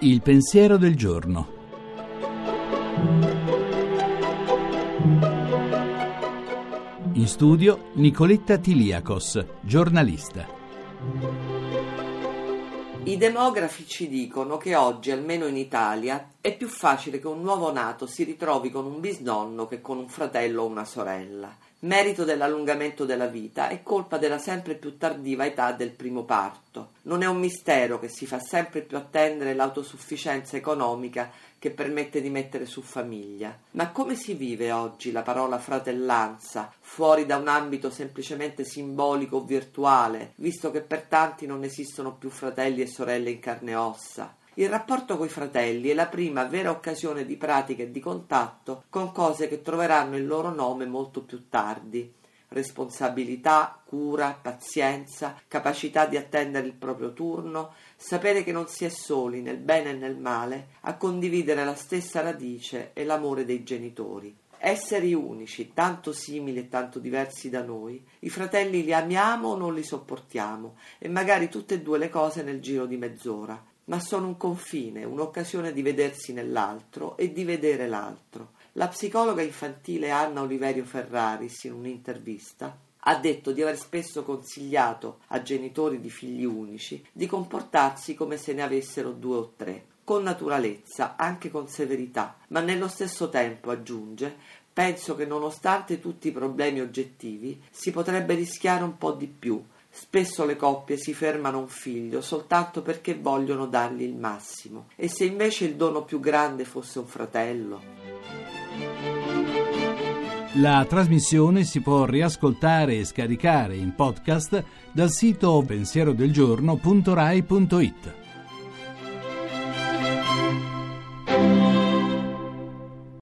Il pensiero del giorno. In studio Nicoletta Tiliakos, giornalista. I demografi ci dicono che oggi, almeno in Italia, è più facile che un nuovo nato si ritrovi con un bisnonno che con un fratello o una sorella. Merito dell'allungamento della vita è colpa della sempre più tardiva età del primo parto. Non è un mistero che si fa sempre più attendere l'autosufficienza economica che permette di mettere su famiglia. Ma come si vive oggi la parola fratellanza, fuori da un ambito semplicemente simbolico o virtuale, visto che per tanti non esistono più fratelli e sorelle in carne e ossa? Il rapporto coi fratelli è la prima vera occasione di pratica e di contatto con cose che troveranno il loro nome molto più tardi. Responsabilità, cura, pazienza, capacità di attendere il proprio turno, sapere che non si è soli nel bene e nel male, a condividere la stessa radice e l'amore dei genitori. Esseri unici, tanto simili e tanto diversi da noi, i fratelli li amiamo o non li sopportiamo, e magari tutte e due le cose nel giro di mezz'ora, ma sono un confine, un'occasione di vedersi nell'altro e di vedere l'altro. La psicologa infantile Anna Oliverio Ferraris, in un'intervista, ha detto di aver spesso consigliato a genitori di figli unici di comportarsi come se ne avessero due o tre, con naturalezza, anche con severità, ma nello stesso tempo, aggiunge, penso che nonostante tutti i problemi oggettivi si potrebbe rischiare un po' di più. Spesso le coppie si fermano a un figlio soltanto perché vogliono dargli il massimo. E se invece il dono più grande fosse un fratello? La trasmissione si può riascoltare e scaricare in podcast dal sito pensierodelgiorno.rai.it.